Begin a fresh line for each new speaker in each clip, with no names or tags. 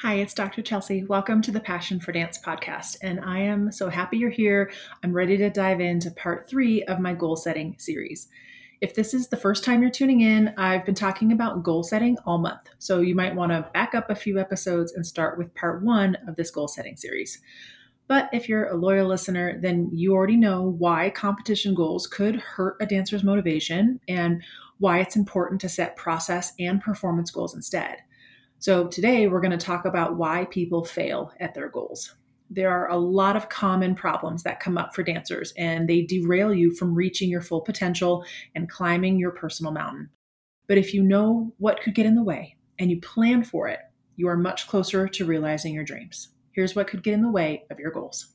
Hi, it's Dr. Chelsea. Welcome to the Passion for Dance podcast. And I am so happy you're here. I'm ready to dive into part three of my goal setting series. If this is the first time you're tuning in, I've been talking about goal setting all month. So you might want to back up a few episodes and start with part one of this goal setting series. But if you're a loyal listener, then you already know why competition goals could hurt a dancer's motivation and why it's important to set process and performance goals instead. So, today we're going to talk about why people fail at their goals. There are a lot of common problems that come up for dancers, and they derail you from reaching your full potential and climbing your personal mountain. But if you know what could get in the way and you plan for it, you are much closer to realizing your dreams. Here's what could get in the way of your goals.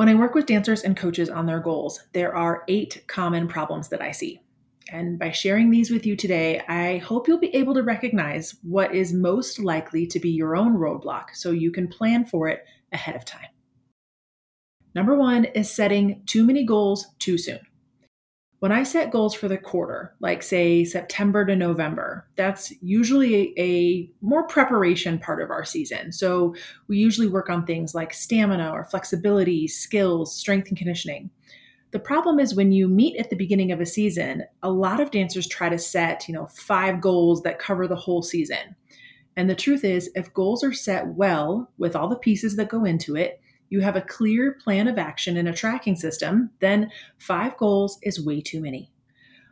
When I work with dancers and coaches on their goals, there are eight common problems that I see. And by sharing these with you today, I hope you'll be able to recognize what is most likely to be your own roadblock so you can plan for it ahead of time. Number one is setting too many goals too soon. When I set goals for the quarter, like say September to November, that's usually a, a, more preparation part of our season. So we usually work on things like stamina or flexibility, skills, strength and conditioning. The problem is when you meet at the beginning of a season, a lot of dancers try to set, you know, five goals that cover the whole season. And the truth is, if goals are set well with all the pieces that go into it, you have a clear plan of action and a tracking system, then five goals is way too many.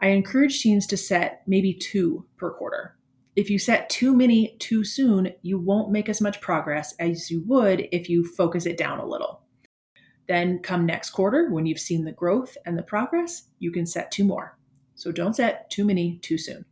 I encourage teams to set maybe two per quarter. If you set too many too soon, you won't make as much progress as you would if you focus it down a little. Then, come next quarter, when you've seen the growth and the progress, you can set two more. So don't set too many too soon.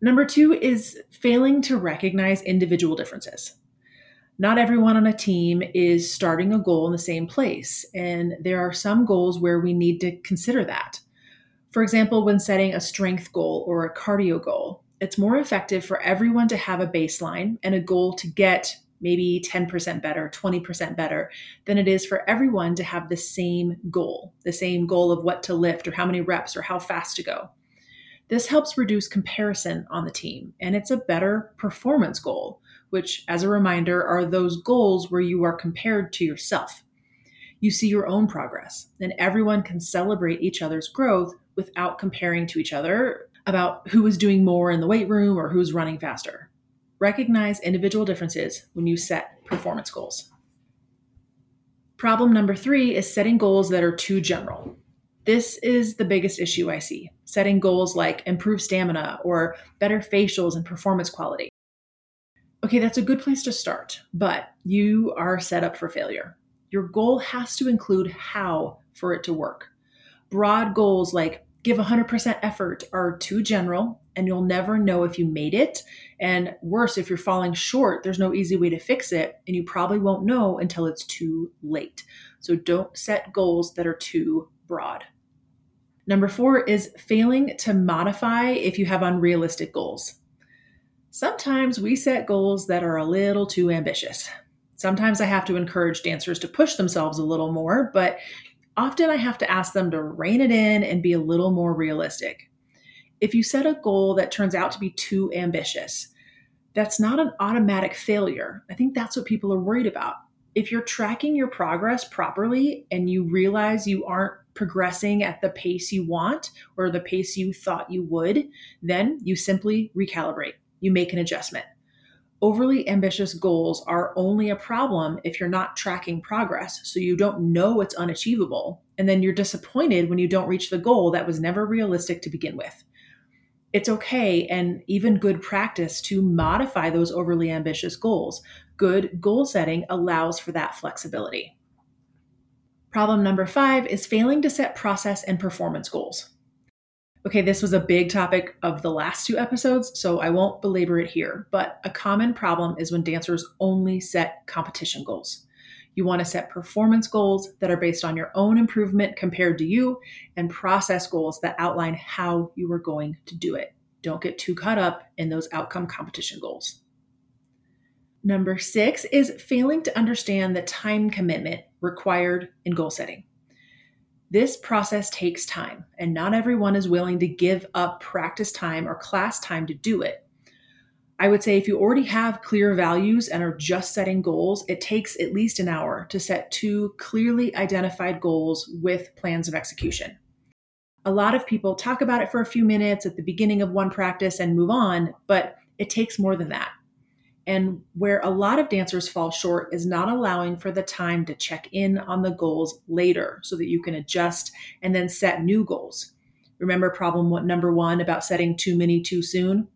Number two is failing to recognize individual differences not everyone on a team is starting a goal in the same place. And there are some goals where we need to consider that. For example, when setting a strength goal or a cardio goal, it's more effective for everyone to have a baseline and a goal to get maybe 10% better, 20% better than it is for everyone to have the same goal, the same goal of what to lift or how many reps or how fast to go. This helps reduce comparison on the team, and it's a better performance goal which, as a reminder, are those goals where you are compared to yourself. You see your own progress, and everyone can celebrate each other's growth without comparing to each other about who is doing more in the weight room or who's running faster. Recognize individual differences when you set performance goals. Problem number three is setting goals that are too general. This is the biggest issue I see setting goals like improve stamina or better facials and performance quality. Okay, that's a good place to start, but you are set up for failure. Your goal has to include how for it to work. Broad goals like give 100% effort are too general and you'll never know if you made it. And worse, if you're falling short, there's no easy way to fix it, and you probably won't know until it's too late. So don't set goals that are too broad. Number four is failing to modify if you have unrealistic goals. Sometimes we set goals that are a little too ambitious. Sometimes I have to encourage dancers to push themselves a little more, but often I have to ask them to rein it in and be a little more realistic. If you set a goal that turns out to be too ambitious, that's not an automatic failure. I think that's what people are worried about. If you're tracking your progress properly and you realize you aren't progressing at the pace you want or the pace you thought you would, then you simply recalibrate you make an adjustment. Overly ambitious goals are only a problem if you're not tracking progress, so you don't know it's unachievable. And then you're disappointed when you don't reach the goal that was never realistic to begin with. It's okay and even good practice to modify those overly ambitious goals. Good goal setting allows for that flexibility. Problem number five is failing to set process and performance goals. Okay, this was a big topic of the last two episodes, so I won't belabor it here. But a common problem is when dancers only set competition goals. You want to set performance goals that are based on your own improvement compared to you, and process goals that outline how you are going to do it. Don't get too caught up in those outcome competition goals. Number six is failing to understand the time commitment required in goal setting. This process takes time, and not everyone is willing to give up practice time or class time to do it. I would say if you already have clear values and are just setting goals, it takes at least an hour to set two clearly identified goals with plans of execution. A lot of people talk about it for a few minutes at the beginning of one practice and move on, but it takes more than that. And where a lot of dancers fall short is not allowing for the time to check in on the goals later so that you can adjust and then set new goals. Remember problem number one about setting too many too soon?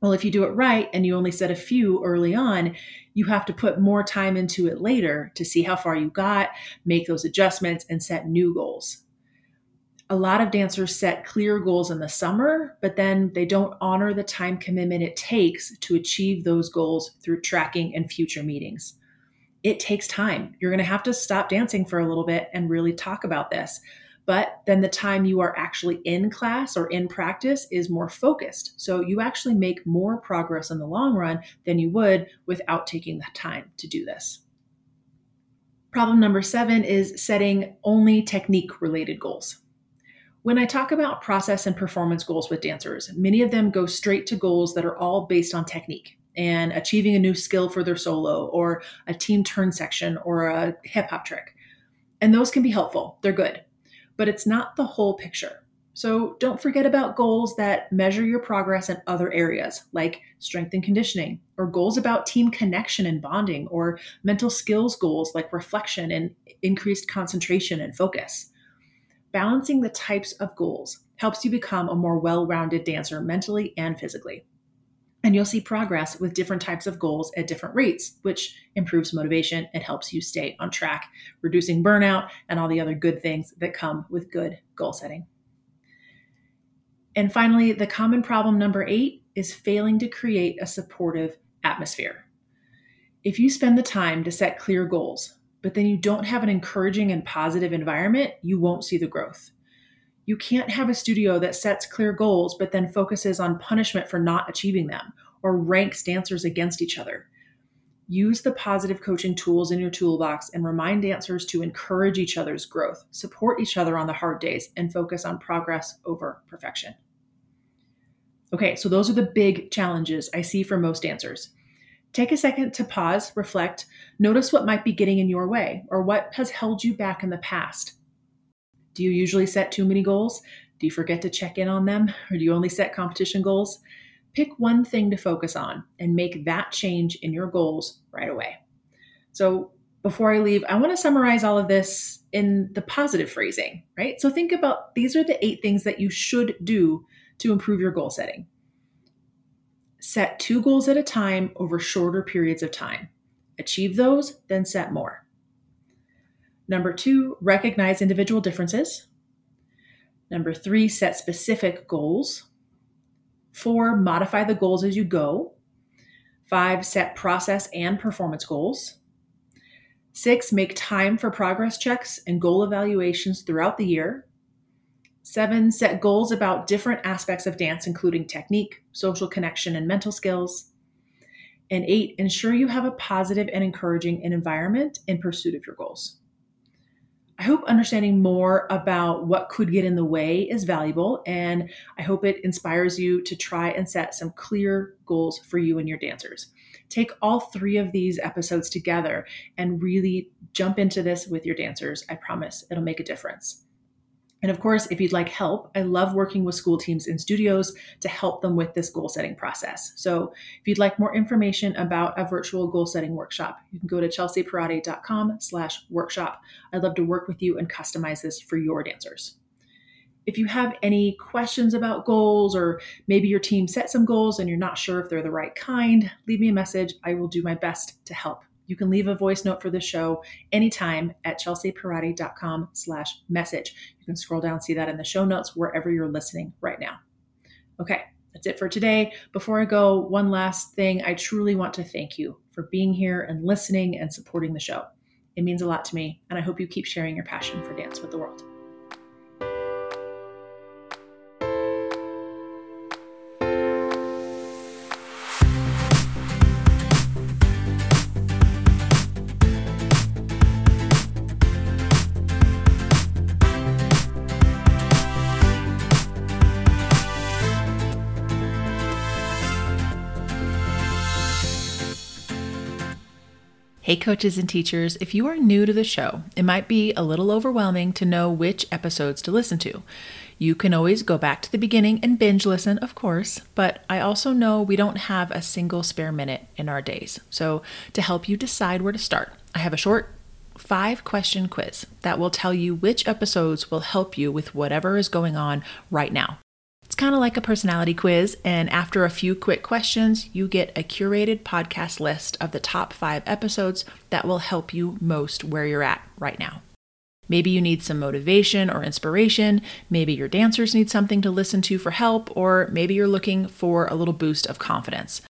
Well, if you do it right and you only set a few early on, you have to put more time into it later to see how far you got, make those adjustments, and set new goals a lot of dancers set clear goals in the summer, but then they don't honor the time commitment it takes to achieve those goals through tracking and future meetings. It takes time. You're going to have to stop dancing for a little bit and really talk about this. But then the time you are actually in class or in practice is more focused. So you actually make more progress in the long run than you would without taking the time to do this. Problem number seven is setting only technique related goals. When I talk about process and performance goals with dancers, many of them go straight to goals that are all based on technique and achieving a new skill for their solo or a team turn section or a hip hop trick. And those can be helpful, they're good, but it's not the whole picture. So don't forget about goals that measure your progress in other areas, like strength and conditioning, or goals about team connection and bonding, or mental skills goals like reflection and increased concentration and focus balancing the types of goals helps you become a more well rounded dancer mentally and physically. And you'll see progress with different types of goals at different rates, which improves motivation and helps you stay on track, reducing burnout and all the other good things that come with good goal setting. And finally, the common problem number eight is failing to create a supportive atmosphere. If you spend the time to set clear goals, but then you don't have an encouraging and positive environment, you won't see the growth. You can't have a studio that sets clear goals but then focuses on punishment for not achieving them or ranks dancers against each other. Use the positive coaching tools in your toolbox and remind dancers to encourage each other's growth, support each other on the hard days, and focus on progress over perfection. Okay, so those are the big challenges I see for most dancers. Take a second to pause, reflect, notice what might be getting in your way or what has held you back in the past. Do you usually set too many goals? Do you forget to check in on them? Or do you only set competition goals? Pick one thing to focus on and make that change in your goals right away. So, before I leave, I want to summarize all of this in the positive phrasing, right? So, think about these are the eight things that you should do to improve your goal setting. Set two goals at a time over shorter periods of time. Achieve those, then set more. Number two, recognize individual differences. Number three, set specific goals. Four, modify the goals as you go. Five, set process and performance goals. Six, make time for progress checks and goal evaluations throughout the year. Seven, set goals about different aspects of dance, including technique, social connection, and mental skills. And eight, ensure you have a positive and encouraging environment in pursuit of your goals. I hope understanding more about what could get in the way is valuable, and I hope it inspires you to try and set some clear goals for you and your dancers. Take all three of these episodes together and really jump into this with your dancers. I promise it'll make a difference. And of course, if you'd like help, I love working with school teams in studios to help them with this goal setting process. So if you'd like more information about a virtual goal setting workshop, you can go to chelseapierotti.com slash workshop. I'd love to work with you and customize this for your dancers. If you have any questions about goals, or maybe your team set some goals and you're not sure if they're the right kind, leave me a message. I will do my best to help You can leave a voice note for the show anytime at chelseapierotti.com slash message. You can scroll down, see that in the show notes wherever you're listening right now. Okay, that's it for today. Before I go, one last thing. I truly want to thank you for being here and listening and supporting the show. It means a lot to me, and I hope you keep sharing your passion for dance with the world. Hey, coaches and teachers, if you are new to the show, it might be a little overwhelming to know which episodes to listen to. You can always go back to the beginning and binge listen, of course, but I also know we don't have a single spare minute in our days. So, to help you decide where to start, I have a short five question quiz that will tell you which episodes will help you with whatever is going on right now. It's kind of like a personality quiz, and after a few quick questions, you get a curated podcast list of the top five episodes that will help you most where you're at right now. Maybe you need some motivation or inspiration. Maybe your dancers need something to listen to for help, or maybe you're looking for a little boost of confidence.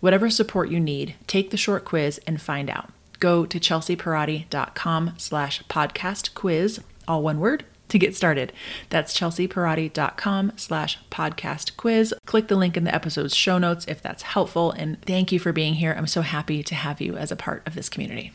Whatever support you need, take the short quiz and find out. Go to chelseapierotti.com slash podcast quiz, all one word, to get started. That's chelseapierotti.com slash podcast quiz. Click the link in the episode's show notes if that's helpful. And thank you for being here. I'm so happy to have you as a part of this community.